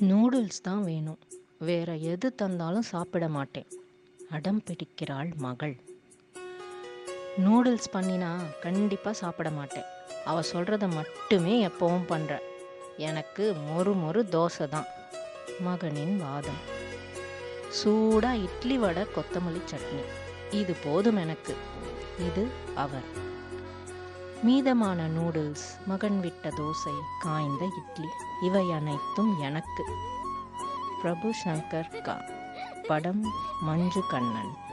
Noodles தான் வேணும். வேற எது தந்தாலும் சாப்பிட மாட்டேன். அடம் பிடிக்கிறாள் மகள். நூடுல்ஸ் பண்ணினா கண்டிப்பாக சாப்பிட மாட்டேன். அவ சொல்கிறத மட்டுமே எப்பவும் பண்ணுற எனக்கு மொறு மொறு தோசை தான். மகனின் வாதம். சூடாக இட்லி வடை கொத்தமல்லி சட்னி. இது போதும் எனக்கு. இது அவர். மீதமான நூடுல்ஸ் மகன் விட்ட தோசை காய்ந்த இட்லி இவை அனைத்தும் எனக்கு. பிரபு சங்கர் கா. படம் மஞ்சு கண்ணன்.